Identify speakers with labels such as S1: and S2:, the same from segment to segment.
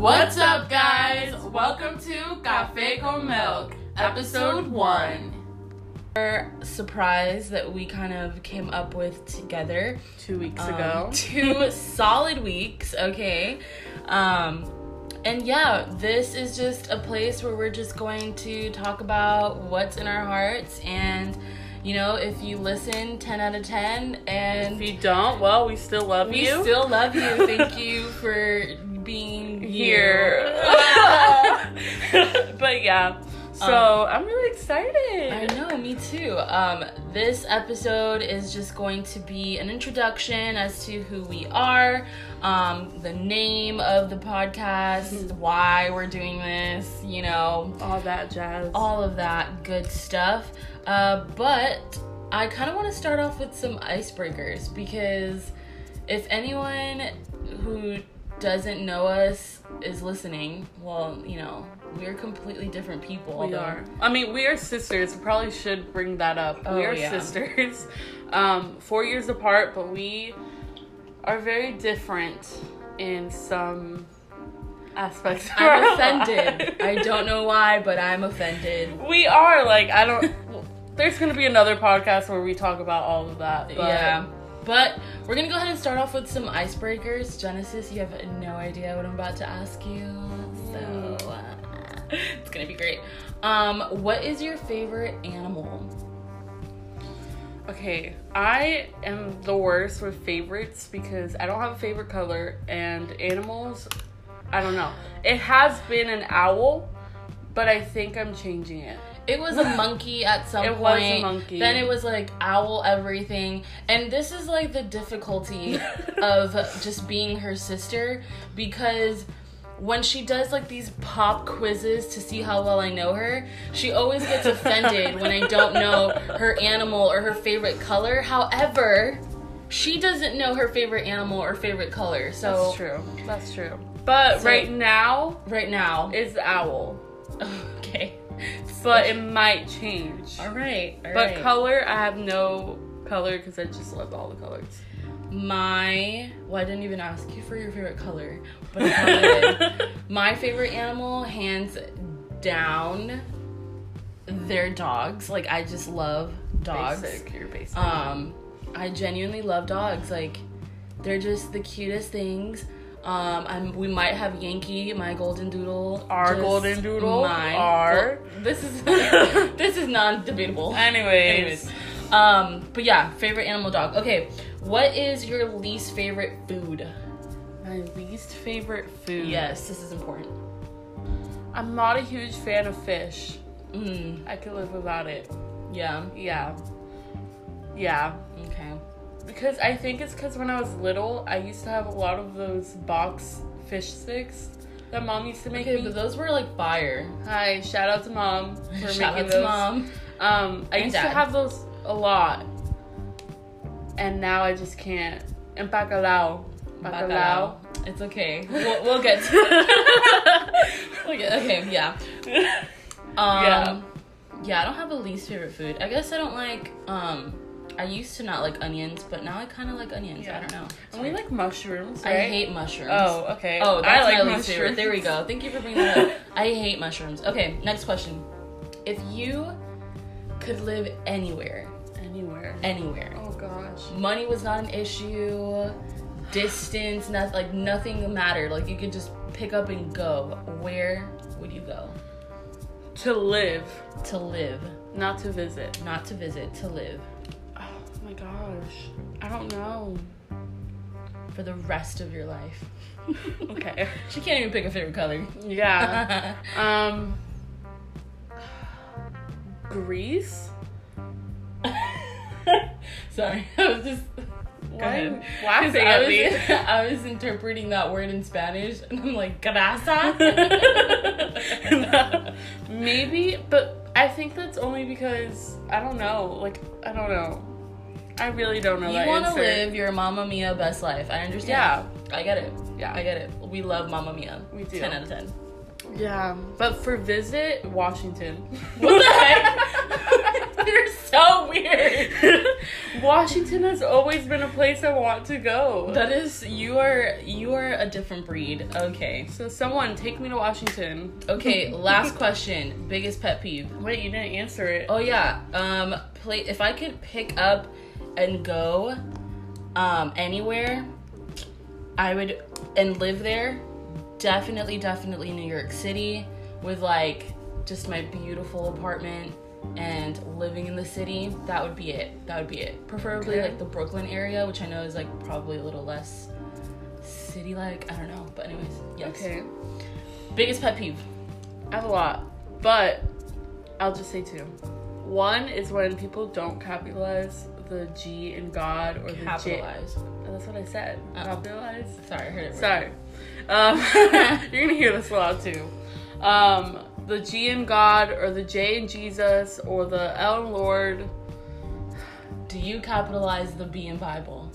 S1: What's up, guys? Welcome to Cafe con Milk, episode one.
S2: We're surprised that we kind of came up with together
S1: Two weeks
S2: um,
S1: ago.
S2: two solid weeks, okay? Um, and yeah, this is just a place where we're just going to talk about what's in our hearts. And, you know, if you listen 10 out of 10, and
S1: If you don't, well, we still love
S2: we
S1: you.
S2: We still love you. Thank you for being
S1: here. but yeah, so
S2: Um,
S1: I'm really excited.
S2: I know, me too. Um, this episode is just going to be an introduction as to who we are, um, the name of the podcast, why we're doing this, you know,
S1: All that jazz.
S2: all of that good stuff. Uh, but I kind of want to start off with some icebreakers because if anyone who doesn't know us is listening, well, you know, we're completely different people.
S1: we
S2: although-
S1: are. I mean, we are sisters. We probably should bring that up.
S2: Oh,
S1: we are
S2: yeah.
S1: sisters, um, four years apart, but we are very different in some aspects.
S2: I'm offended. I don't know why, but I'm offended.
S1: We are like I don't. There's gonna be another podcast where we talk about all of that. But
S2: yeah. But we're gonna go ahead and start off with some icebreakers. Genesis, you have no idea what I'm about to ask you, so uh, it's gonna be great. Um, what is your favorite animal?
S1: Okay, I am the worst with favorites because I don't have a favorite color and animals. I don't know. It has been an owl, but I think I'm changing it.
S2: It was a monkey at some
S1: It was
S2: point.
S1: a monkey.
S2: Then it was like owl everything. And this is like the difficulty of just being her sister because when she does like these pop quizzes to see how well I know her, she always gets offended when I don't know her animal or her favorite color. However, she doesn't know her favorite animal or favorite color. So
S1: That's true. That's true. But
S2: So-
S1: right now
S2: right now,
S1: is owl,
S2: okay.
S1: But it might change.
S2: All right. all
S1: But
S2: right.
S1: color, I have no color because I just love all the colors.
S2: My well, I didn't even ask you for your favorite color, but I probably did. My favorite animal, hands down, they're dogs. Like I just love dogs.
S1: Basic. You're basic.
S2: Um, I genuinely love dogs. Like they're just the cutest things. Um, I'm, we might have Yankee, my golden doodle.
S1: Our golden doodle?
S2: Mine.
S1: Our?
S2: Well, this is this is non-debatable.
S1: Anyways.
S2: Anyways, um, but yeah, favorite animal dog. Okay, what is your least favorite food?
S1: My least favorite food.
S2: Yes, this is important.
S1: I'm not a huge fan of fish.
S2: Mm,
S1: I could live without it.
S2: yeah.
S1: Yeah. Yeah. Because I think it's because when I was little, I used to have a lot of those box fish sticks that mom used to make
S2: Okay,
S1: me.
S2: but those were like fire.
S1: Hi, shout out to mom for
S2: Shout
S1: making
S2: out to
S1: those.
S2: mom.
S1: Um, I
S2: And
S1: used to have those a lot, and now I just can't. And bacalao, bacalao.
S2: Bacalao. It's okay. We'll, we'll get to we'll get, Okay, yeah. Um,
S1: Yeah.
S2: yeah. I don't have a least favorite food. I guess I don't like. Um, I used to not like onions, but now I kind of like onions. I don't know. It's
S1: And we like mushrooms,
S2: I hate mushrooms.
S1: Oh, okay.
S2: Oh, that's
S1: I like
S2: my least
S1: mushrooms.
S2: favorite. There we go. Thank you for bringing that up. I hate mushrooms. Okay, next question. If you could live anywhere,
S1: Anywhere.
S2: anywhere,
S1: Oh gosh.
S2: money was not an issue, distance, nothing like nothing mattered. Like you could just pick up and go. Where would you go
S1: To live,
S2: to live,
S1: not to visit.
S2: not to visit, to live
S1: my gosh. I don't know.
S2: for the rest of your life?
S1: Okay.
S2: she can't even pick a favorite color.
S1: Yeah. um. Greece.
S2: Sorry, I was just.
S1: Why laughing
S2: I
S1: at
S2: was,
S1: me?
S2: I was interpreting that word in Spanish, and I'm like, grasa.
S1: Maybe, but I think that's only because I don't know. Like I don't know. I really don't know
S2: you
S1: that
S2: want to live your Mamma Mia best life. I understand.
S1: Yeah.
S2: I get it.
S1: Yeah.
S2: I get it. We love Mamma Mia.
S1: We do.
S2: 10 out of 10.
S1: Yeah, but for visit Washington.
S2: What the heck? You're so weird.
S1: Washington has always been a place I want to go.
S2: That is, you are you are a different breed. Okay.
S1: so someone take me to Washington.
S2: Okay. Last question. Biggest pet peeve.
S1: Wait, you didn't answer it.
S2: Oh yeah. Um. Play. If I could pick up and go, um, anywhere, I would and live there. Definitely, definitely New York City with like just my beautiful apartment and living in the city. That would be it. That would be it. Preferably
S1: Okay.
S2: like the Brooklyn area, which I know is like probably a little less city like. I don't know. But anyways, yes.
S1: Okay.
S2: Biggest pet peeve.
S1: I have a lot, but I'll just say two. One is when people don't capitalize the G in God or the J. That's what I said.
S2: Oh.
S1: Capitalize.
S2: Sorry, I heard it.
S1: Sorry. Um, you're gonna hear this a lot too. Um, the G in God or the J in Jesus or the L in Lord.
S2: Do you capitalize the B in Bible?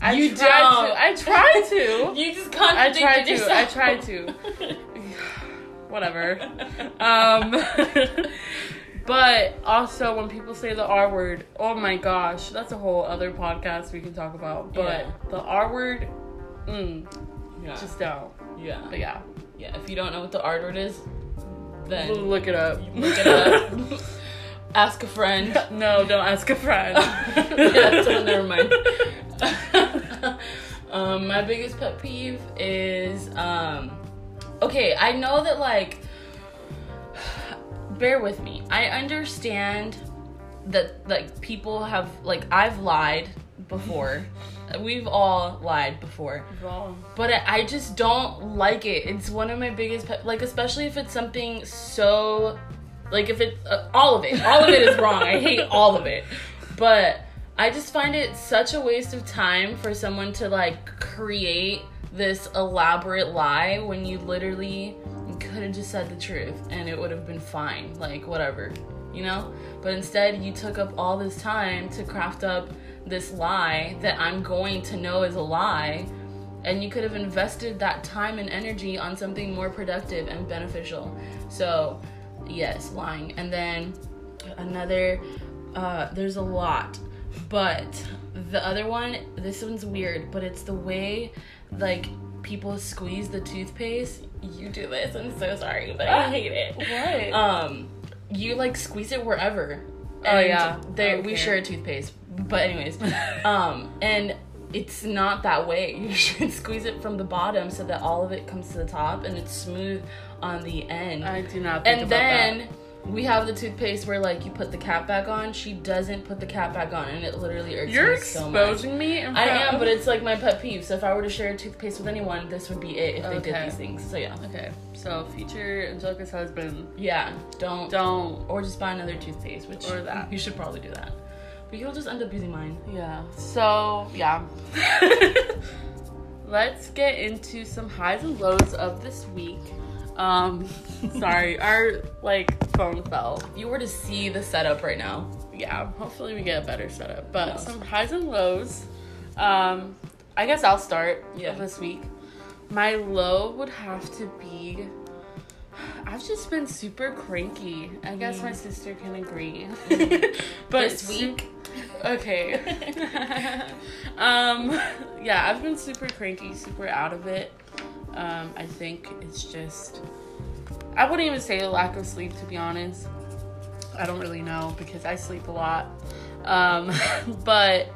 S1: I
S2: You don't.
S1: to. I try to.
S2: You just
S1: I
S2: contradicted
S1: try to.
S2: yourself.
S1: I try to. Whatever. Um, but also when people say the R word, oh my gosh, that's a whole other podcast we can talk about. But
S2: Yeah.
S1: the R word, mm,
S2: yeah.
S1: just don't.
S2: yeah.
S1: But yeah,
S2: Yeah. If you don't know what the R word is, then
S1: look it up.
S2: look it up. Ask a friend.
S1: no, don't ask a friend.
S2: yeah, so never mind. um, my biggest pet peeve is um, okay. I know that like, bear with me. I understand that like people have like I've lied before. We've all lied before.
S1: Wrong.
S2: But I, I just don't like it. It's one of my biggest pet, like especially if it's something so, like if it, uh, all of it, all of it is wrong. I hate all of it. But I just find it such a waste of time for someone to like create this elaborate lie when you literally could have just said the truth and it would have been fine. Like whatever, you know. But instead, you took up all this time to craft up this lie that I'm going to know is a lie and you could have invested that time and energy on something more productive and beneficial. So, yes, lying. And then another, uh, there's a lot, but the other one, this one's weird, but it's the way like people squeeze the toothpaste. You do this. I'm so sorry, but I hate it.
S1: What?
S2: Um, you like squeeze it wherever.
S1: Oh, yeah. They,
S2: we share a toothpaste. But anyways, um, and it's not that way. You should squeeze it from the bottom so that all of it comes to the top and it's smooth on the end.
S1: I do not. Think
S2: and then
S1: that.
S2: We have the toothpaste where like you put the cap back on. She doesn't put the cap back on, and it literally irks
S1: you're
S2: me so much.
S1: exposing me. In
S2: I am, but it's like my pet peeve. So if I were to share a toothpaste with anyone, this would be it if they did these things. So yeah,
S1: okay. So future Angelica's husband,
S2: yeah, don't
S1: don't.
S2: or just buy another toothpaste, which
S1: Or that.
S2: you should probably do that. But you'll just end up using mine.
S1: Yeah. So yeah. Let's get into some highs and lows of this week. Um, sorry, our like phone fell.
S2: If you were to see the setup right now,
S1: Yeah, hopefully we get a better setup. But some highs and lows. Um, I guess I'll start
S2: Yeah.
S1: this week. My low would have to be. I've just been super cranky. I guess my sister can agree. but.
S2: This week?
S1: okay. um, yeah, I've been super cranky, super out of it. Um, I think it's just. I wouldn't even say a lack of sleep, to be honest. I don't really know because I sleep a lot. Um, but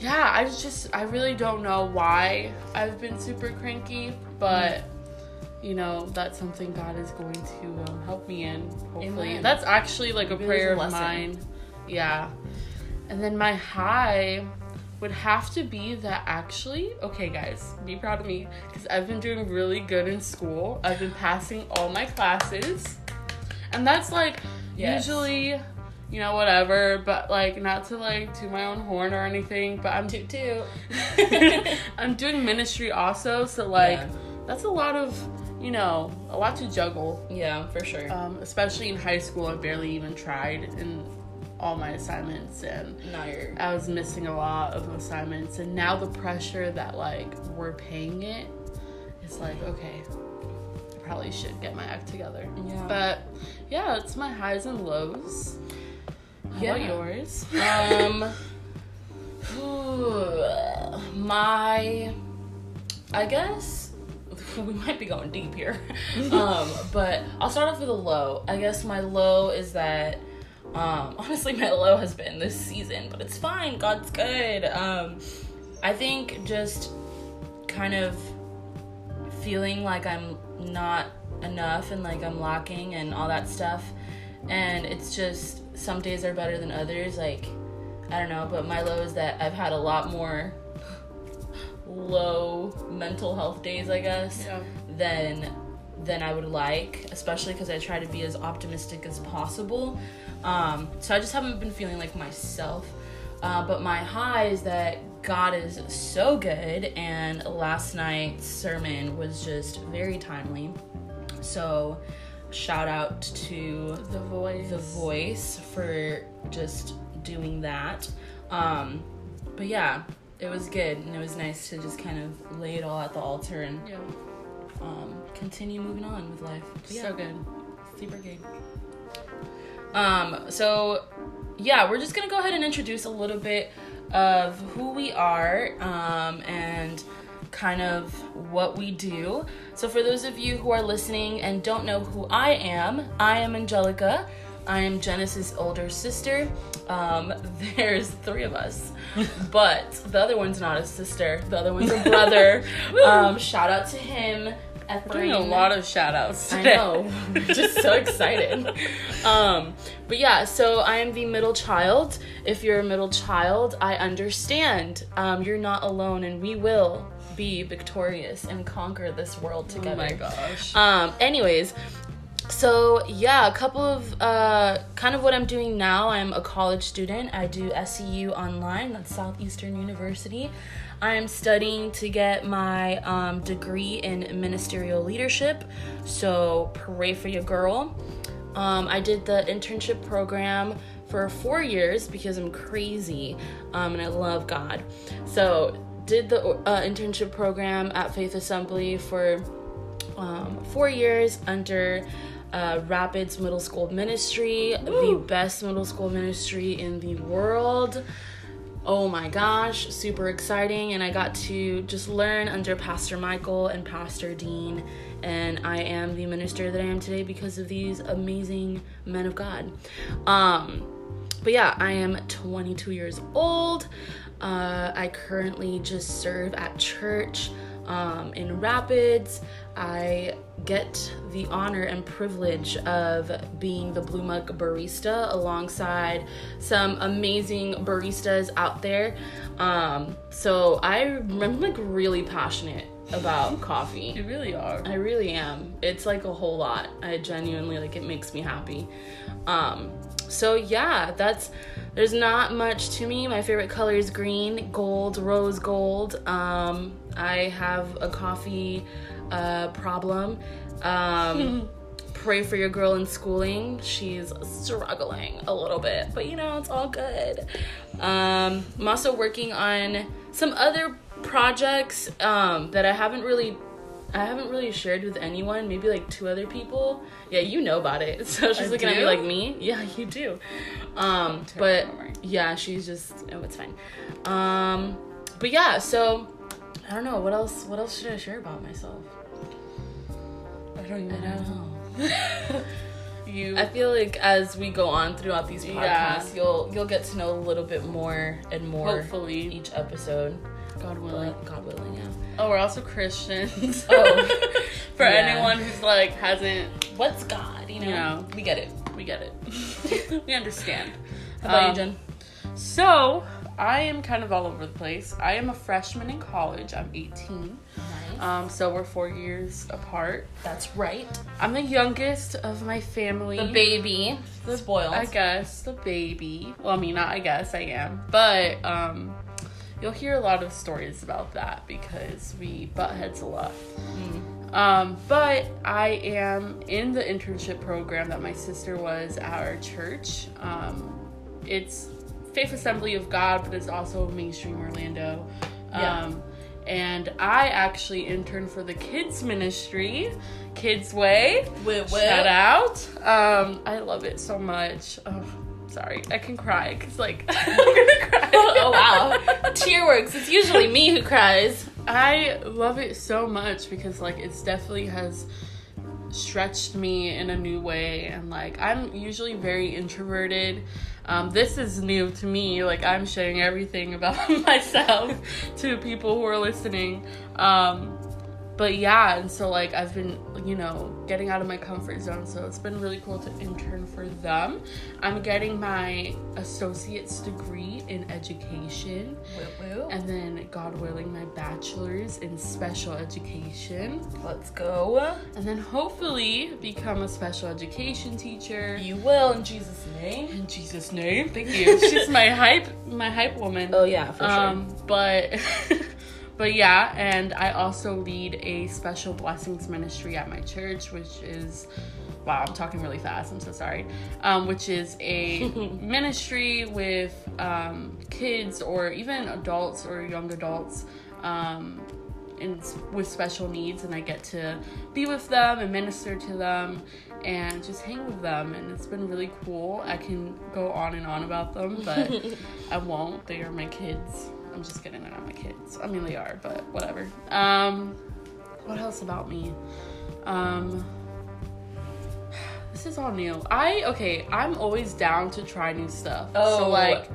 S1: yeah, I just I really don't know why I've been super cranky, but you know that's something God is going to um, help me in. Hopefully,
S2: Amen.
S1: that's actually like a prayer
S2: there's
S1: of mine. Yeah, and then my high would have to be that actually okay guys be proud of me because i've been doing really good in school i've been passing all my classes and that's like
S2: Yes.
S1: usually you know whatever but like not to like to my own horn or anything but i'm
S2: toot toot.
S1: i'm doing ministry also so like
S2: Yeah.
S1: that's a lot of you know a lot to juggle
S2: yeah, for sure.
S1: um, especially in high school i barely even tried in all my assignments and. I was missing a lot of assignments, and now the pressure that like we're paying it is like okay, I probably should get my act together.
S2: Yeah.
S1: But yeah, it's my highs and lows. How
S2: Yeah.
S1: about yours?
S2: um my i guess we might be going deep here um but i'll start off with a low i guess my low is that um honestly my low has been this season but it's fine god's good um i think just kind of feeling like i'm not enough and like i'm lacking and all that stuff and it's just some days are better than others like I don't know, but my low is that I've had a lot more low mental health days, I guess,
S1: Yeah.
S2: than than I would like, especially because I try to be as optimistic as possible. Um, so I just haven't been feeling like myself. Uh, but my high is that God is so good, and last night's sermon was just very timely. So shout out to
S1: The voice.
S2: the voice for just doing that. Um, but yeah, it was good and it was nice to just kind of lay it all at the altar and
S1: Yeah.
S2: um, continue moving on with life. But yeah,
S1: So good.
S2: super good. Um, so yeah, we're just gonna go ahead and introduce a little bit of who we are um, and kind of what we do. So for those of you who are listening and don't know who I am, I am Angelica. I am Genesis' older sister. Um, there's three of us, but the other one's not a sister. The other one's a brother. um, shout out to him.
S1: We're doing a lot of shout outs
S2: I
S1: today.
S2: know. We're just so excited. Um, but yeah, so I am the middle child. If you're a middle child, I understand. Um, you're not alone, and we will be victorious and conquer this world
S1: Oh
S2: together.
S1: my gosh.
S2: Um, anyways, so yeah, a couple of uh, kind of what I'm doing now. I'm a college student. I do SEU online. That's Southeastern University. I'm studying to get my um, degree in ministerial leadership. So pray for your girl. Um, I did the internship program for four years because I'm crazy um, and I love God. So did the uh, internship program at Faith Assembly for um, four years under uh, Rapids Middle School Ministry, the best middle school ministry in the world. Oh my gosh, super exciting. And I got to just learn under Pastor Michael and Pastor Dean. And I am the minister that I am today because of these amazing men of God. Um, but yeah, I am 22 years old. Uh, I currently just serve at church um, in Rapids. I get the honor and privilege of being the Blue Mug barista alongside some amazing baristas out there. Um, so I, I'm like really passionate about coffee.
S1: You really are.
S2: I really am. It's like a whole lot. I genuinely like it makes me happy. Um so yeah, that's there's not much to me. My favorite color is green, gold, rose gold. Um I have a coffee uh problem. Um pray for your girl in schooling. She's struggling a little bit, but you know, it's all good. Um, I'm also working on some other projects um, that I haven't really I haven't really shared with anyone, maybe like two other people. Yeah, you know about it. So she's
S1: I
S2: looking at me like me. Yeah, you do. Um, but yeah, she's just oh, it's fine. Um, but yeah, so I don't know what else. What else should I share about myself?
S1: I don't even
S2: I don't
S1: know.
S2: know.
S1: You.
S2: I feel like as we go on throughout these podcasts,
S1: Yeah.
S2: you'll you'll get to know a little bit more and more
S1: hopefully,
S2: each episode.
S1: God willing.
S2: But God willing, yeah.
S1: Oh, we're also Christians.
S2: Oh.
S1: For
S2: Yeah.
S1: anyone who's like hasn't,
S2: What's God? You know,
S1: You know.
S2: we get it.
S1: we get it. we understand.
S2: How about
S1: Um,
S2: you, Jen?
S1: So, I am kind of all over the place. I am a freshman in college. I'm 18.
S2: Nice.
S1: Um, so we're four years apart.
S2: That's right.
S1: I'm the youngest of my family.
S2: The baby, the spoiled.
S1: I guess the baby. Well, I mean, not I guess I am, but um, you'll hear a lot of stories about that because we butt heads a lot.
S2: Mm.
S1: Um, but I am in the internship program that my sister was at our church. Um, it's Faith Assembly of God, but it's also mainstream Orlando.
S2: Yeah.
S1: Um, and I actually interned for the kids ministry, Kids Way.
S2: Wait,
S1: Shout out! Um, I love it so much. Oh, sorry, I can cry because like I'm gonna cry.
S2: oh wow, tear works. It's usually me who cries.
S1: I love it so much because like it's definitely has stretched me in a new way and like I'm usually very introverted. Um, this is new to me. Like I'm sharing everything about myself to people who are listening. Um, but yeah, and so like I've been, you know, getting out of my comfort zone. So it's been really cool to intern for them. I'm getting my associate's degree in education.
S2: Woo woo.
S1: And then, God willing, my bachelor's in special education.
S2: Let's go.
S1: And then, hopefully, become a special education teacher.
S2: You will in Jesus' name.
S1: In Jesus' name, thank you. She's my hype, my hype woman.
S2: Oh yeah, for
S1: Um, but, but yeah, and I also lead a special blessings ministry at my church, which is. Wow, I'm talking really fast. I'm so sorry. Um, which is a ministry with um, kids or even adults or young adults um, in, with special needs, and I get to be with them and minister to them and just hang with them. And it's been really cool. I can go on and on about them, but I won't. They are my kids. I'm just kidding. They're not my kids. I mean, they are, but whatever. Um, what else about me? Um, this is all new. I okay. I'm always down to try new stuff.
S2: Oh.
S1: so like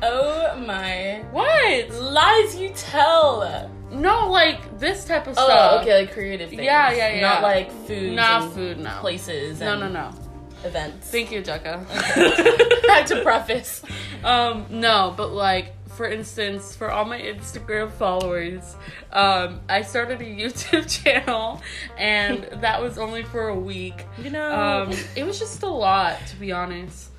S2: Oh my.
S1: what?
S2: Lies you tell.
S1: No, like this type of
S2: Oh,
S1: stuff.
S2: okay, like creative things.
S1: Yeah, yeah, yeah.
S2: Not like food.
S1: Not food. No.
S2: Places.
S1: No,
S2: and
S1: no, no.
S2: Events.
S1: Thank you, Jekka.
S2: Had to preface.
S1: um, no, but like for instance, for all my Instagram followers, um, I started a YouTube channel, and that was only for a week.
S2: You know.
S1: Um, it was just a lot, to be honest.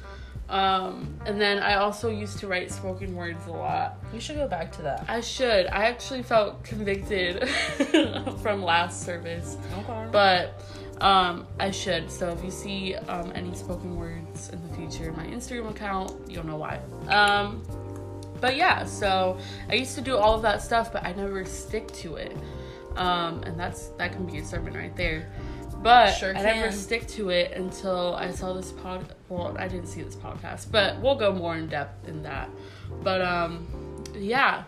S1: Um, and then I also used to write spoken words a lot.
S2: we should go back to that.
S1: I should. I actually felt convicted from last service,
S2: Okay.
S1: but um, I should. So if you see um, any spoken words in the future in my Instagram account, you'll know why. Um, but yeah, so I used to do all of that stuff, but I never stick to it. Um, and that's that can be a sermon right there. But
S2: Sure
S1: I never stick to it until I saw this pod. Well, I didn't see this podcast, but we'll go more in depth in that. But um, yeah,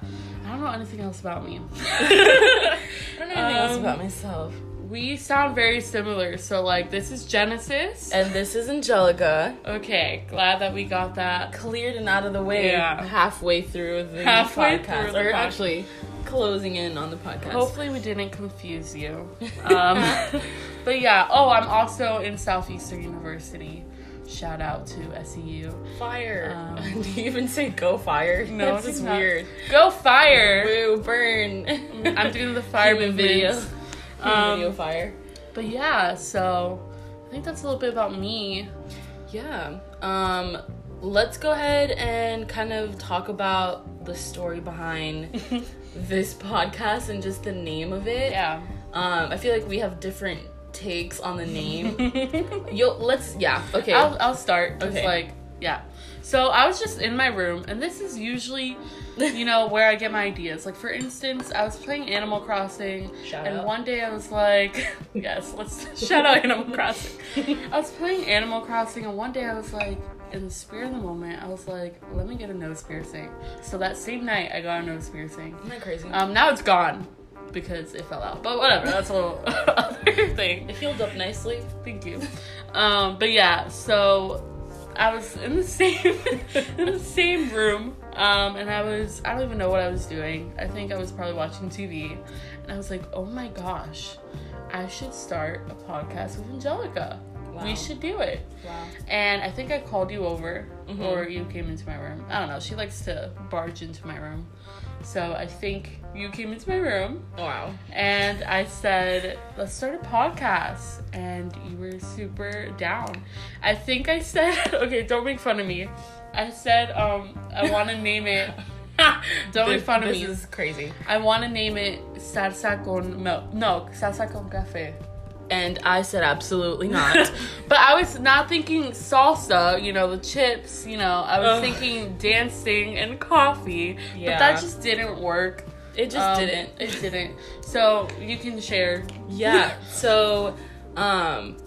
S1: I don't know anything else about me.
S2: I don't know anything else
S1: Um,
S2: about myself.
S1: We sound very similar. So like, this is Genesis.
S2: And this is Angelica.
S1: Okay, glad that we got that.
S2: Cleared and out of the way
S1: Yeah.
S2: halfway through the
S1: Halfway
S2: podcast.
S1: through the
S2: or
S1: pod-
S2: actually closing in on the podcast.
S1: Hopefully, we didn't confuse you. Um, but yeah. Oh, I'm also in Southeastern University. Shout out to SEU.
S2: fire.
S1: Um,
S2: Do you even say go fire?
S1: No,
S2: That's
S1: I
S2: just weird.
S1: Go fire!
S2: Woo, burn.
S1: I'm doing the fire movement.
S2: video.
S1: Um,
S2: video fire.
S1: But yeah, so I think that's a little bit about me.
S2: Yeah. Um, let's go ahead and kind of talk about the story behind this podcast and just the name of it.
S1: Yeah.
S2: Um, I feel like we have different takes on the name. Yo, let's yeah. Okay.
S1: I'll, I'll start.
S2: Okay.
S1: like, yeah. So I was just in my room, and this is usually, you know, where I get my ideas. Like, for instance, I was playing Animal Crossing,
S2: Shout
S1: and
S2: out.
S1: one day I was like, yes, let's shout out Animal Crossing. I was playing Animal Crossing, and one day I was like, in the spirit of the moment, I was like, let me get a nose piercing. So that same night, I got a nose piercing.
S2: Isn't that crazy?
S1: Um, now it's gone because it fell out, but whatever. That's a little other thing.
S2: it healed up nicely.
S1: Thank you. Um, but yeah, so I was in the same in the same room, um, and I was I don't even know what I was doing. I think I was probably watching TV, and I was like, oh my gosh, I should start a podcast with Angelica.
S2: Wow.
S1: We should do it.
S2: Wow.
S1: And I think I called you over,
S2: Mhm.
S1: or you came into my room. I don't know. She likes to barge into my room, so I think you came into my room
S2: Wow.
S1: and I said, let's start a podcast. And you were super down. I think I said, okay, don't make fun of me. I said, um, I want to name it, don't make fun of
S2: this
S1: me.
S2: This is crazy.
S1: I want to name it salsa con milk. No, salsa con café.
S2: And I said absolutely not.
S1: but I was not thinking salsa, you know, the chips, you know, I was
S2: Ugh.
S1: thinking dancing and coffee.
S2: Yeah.
S1: But that just didn't work.
S2: It just
S1: Um,
S2: didn't.
S1: It didn't. So you can share.
S2: Yeah. So, um,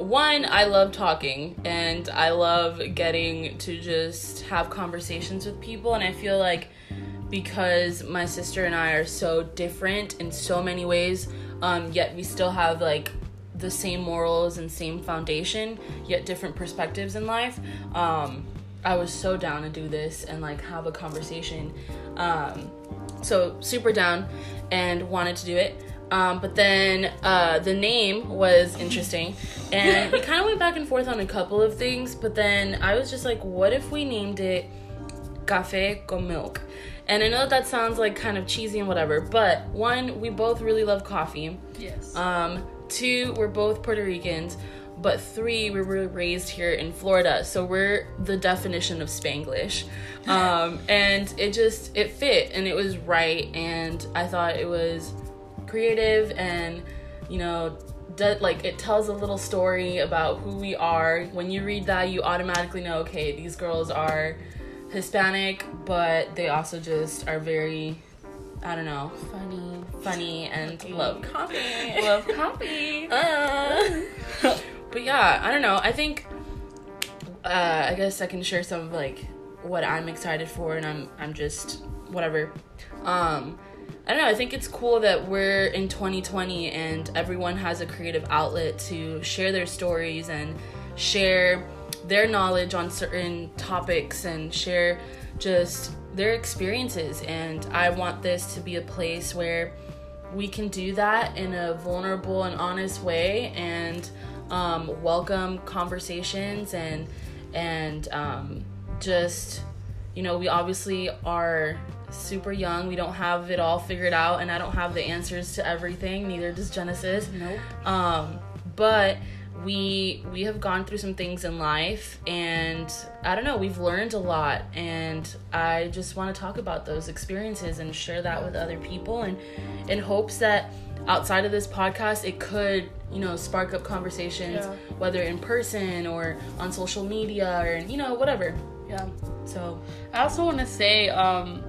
S2: one, I love talking and I love getting to just have conversations with people. And I feel like because my sister and I are so different in so many ways, um, yet we still have like the same morals and same foundation, yet different perspectives in life. Um, I was so down to do this and like have a conversation. Um, so super down and wanted to do it. Um, but then uh, the name was interesting, and we kind of went back and forth on a couple of things. But then I was just like, what if we named it Café con Milk? And I know that sounds like kind of cheesy and whatever, but one, we both really love coffee.
S1: Yes.
S2: Um, two, we're both Puerto Ricans. But three, we were raised here in Florida, so we're the definition of Spanglish. Um, and it just it fit and it was right, and I thought it was creative and you know like it tells a little story about who we are. When you read that, you automatically know okay, these girls are Hispanic, but they also just are very I don't know,
S1: funny.
S2: funny and
S1: Funky.
S2: love coffee.
S1: Love coffee.
S2: Uh, but yeah, I don't know. I think uh, I guess I can share some of like what I'm excited for, and I'm I'm just whatever. Um, I don't know. I think it's cool that we're in 2020 and everyone has a creative outlet to share their stories and share their knowledge on certain topics and share just their experiences. And I want this to be a place where we can do that in a vulnerable and honest way and um, welcome conversations and and um, just you know we obviously are super young we don't have it all figured out and i don't have the answers to everything neither does genesis
S1: Nope.
S2: um, but we we have gone through some things in life and i don't know we've learned a lot and i just want to talk about those experiences and share that with other people and in hopes that outside of this podcast it could you know spark up conversations
S1: Yeah.
S2: whether in person or on social media or you know whatever
S1: Yeah.
S2: so
S1: I also want to say um,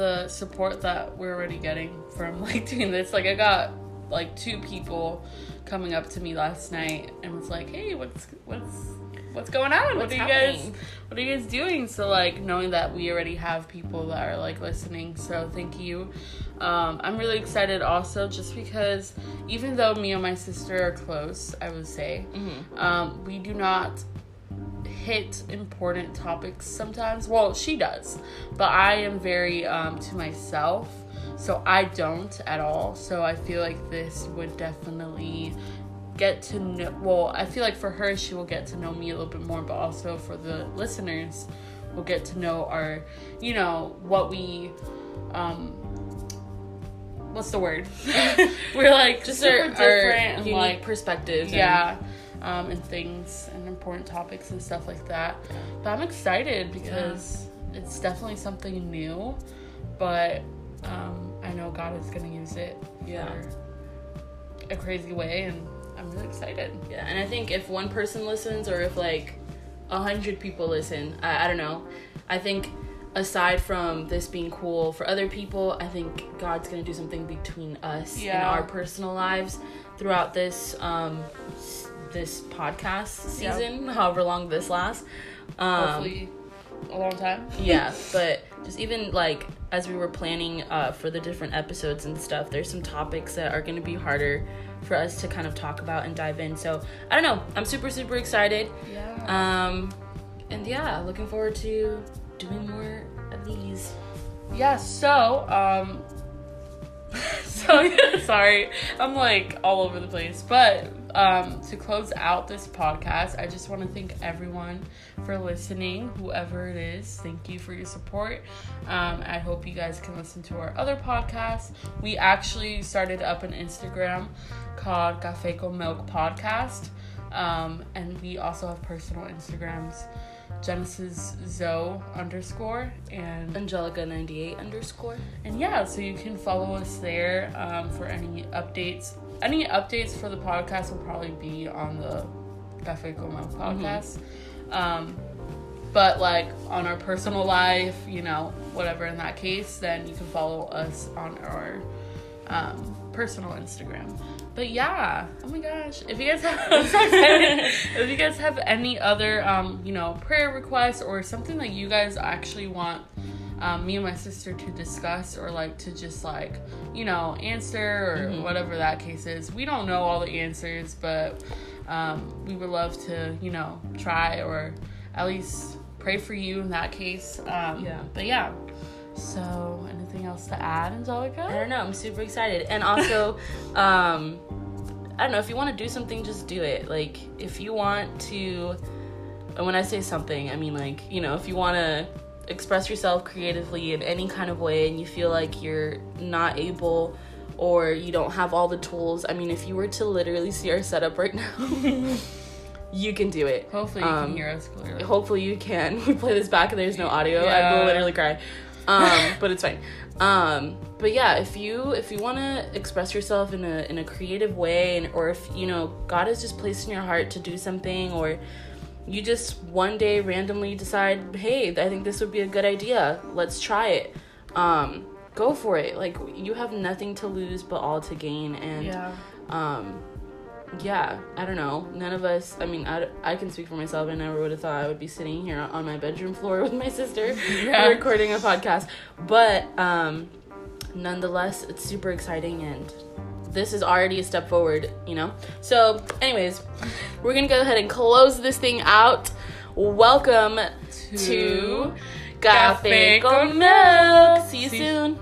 S1: the support that we're already getting from like doing this. Like I got like two people coming up to me last night and was like, "Hey, what's what's what's going on? what
S2: What's
S1: are you guys what are you guys doing?" So like knowing that we already have people that are like listening, so thank you. Um, I'm really excited also just because even though me and my sister are close, I would say, um, we do not hit important topics sometimes. Well, she does, but I am very um, to myself, so I don't at all. So I feel like this would definitely get to know. Well, I feel like for her, she will get to know me a little bit more, but also for the listeners, will get to know our, you know, what we. Um, What's the word? We're like
S2: just
S1: super
S2: our,
S1: different
S2: our unique
S1: like
S2: perspectives and-
S1: yeah um, and things and important topics and stuff like that but i'm excited because it's definitely something new but um, i know god is going to use it
S2: Yeah.
S1: a crazy way and i'm really excited
S2: Yeah, and I think if one person listens or if like a hundred people listen, I, I don't know. I think aside from this being cool for other people, I think God's gonna do something between us and
S1: Yeah.
S2: our personal lives throughout this um this podcast season, however long this lasts. Um,
S1: hopefully a long time.
S2: yeah but just even like as we were planning uh, for the different episodes and stuff there's some topics that are going to be harder for us to kind of talk about and dive in. So i don't know. I'm super super excited.
S1: Yeah.
S2: Um and yeah looking forward to doing more of these.
S1: Yeah so um so sorry. I'm like all over the place. But um to close out this podcast i just want to thank everyone for listening whoever it is. Thank you for your support. Um i hope you guys can listen to our other podcasts. We actually started up an instagram called cafe con milk podcast um and we also have personal instagrams genesis zoe underscore and
S2: angelica 98 underscore
S1: and yeah, so you can follow us there um, for any updates. Any updates for the podcast will probably be on the Cafe Goma podcast. Um, But like on our personal life, you know, whatever in that case, then you can follow us on our um, personal Instagram. But yeah, oh my gosh! If you guys have, if you guys have any other, um, you know, prayer requests or something that you guys actually want um, me and my sister to discuss or like to just like you know answer or
S2: Mm-hmm.
S1: whatever that case is, we don't know all the answers, but um, we would love to you know try or at least pray for you in that case. Um,
S2: Yeah.
S1: But yeah. So, anything else to add, Angelica?
S2: I don't know. I'm super excited. And also, um, I don't know. If you want to do something, just do it. Like, if you want to, and when I say something, I mean, like, you know, if you want to express yourself creatively in any kind of way and you feel like you're not able or you don't have all the tools, I mean, if you were to literally see our setup right now, you can do it.
S1: Hopefully, you
S2: Um,
S1: can hear us clearly.
S2: Hopefully you can. We play this back and there's no audio. I will literally cry. Um, but it's fine. Um, but yeah, if you if you want to express yourself in a in a creative way, and or if you know God has just placed in your heart to do something, or you just one day randomly decide, hey, I think this would be a good idea. Let's try it. Um, go for it. Like you have nothing to lose but all to gain, and
S1: Yeah.
S2: um yeah i don't know. None of us i mean i, I can speak for myself. I never would have thought i would be sitting here on my bedroom floor with my sister
S1: Yeah.
S2: recording a podcast. But um nonetheless it's super exciting and this is already a step forward you know? So anyways we're gonna go ahead and close this thing out. Welcome to,
S1: To
S2: Cafe
S1: Cafe con
S2: Milk. See you
S1: See-
S2: soon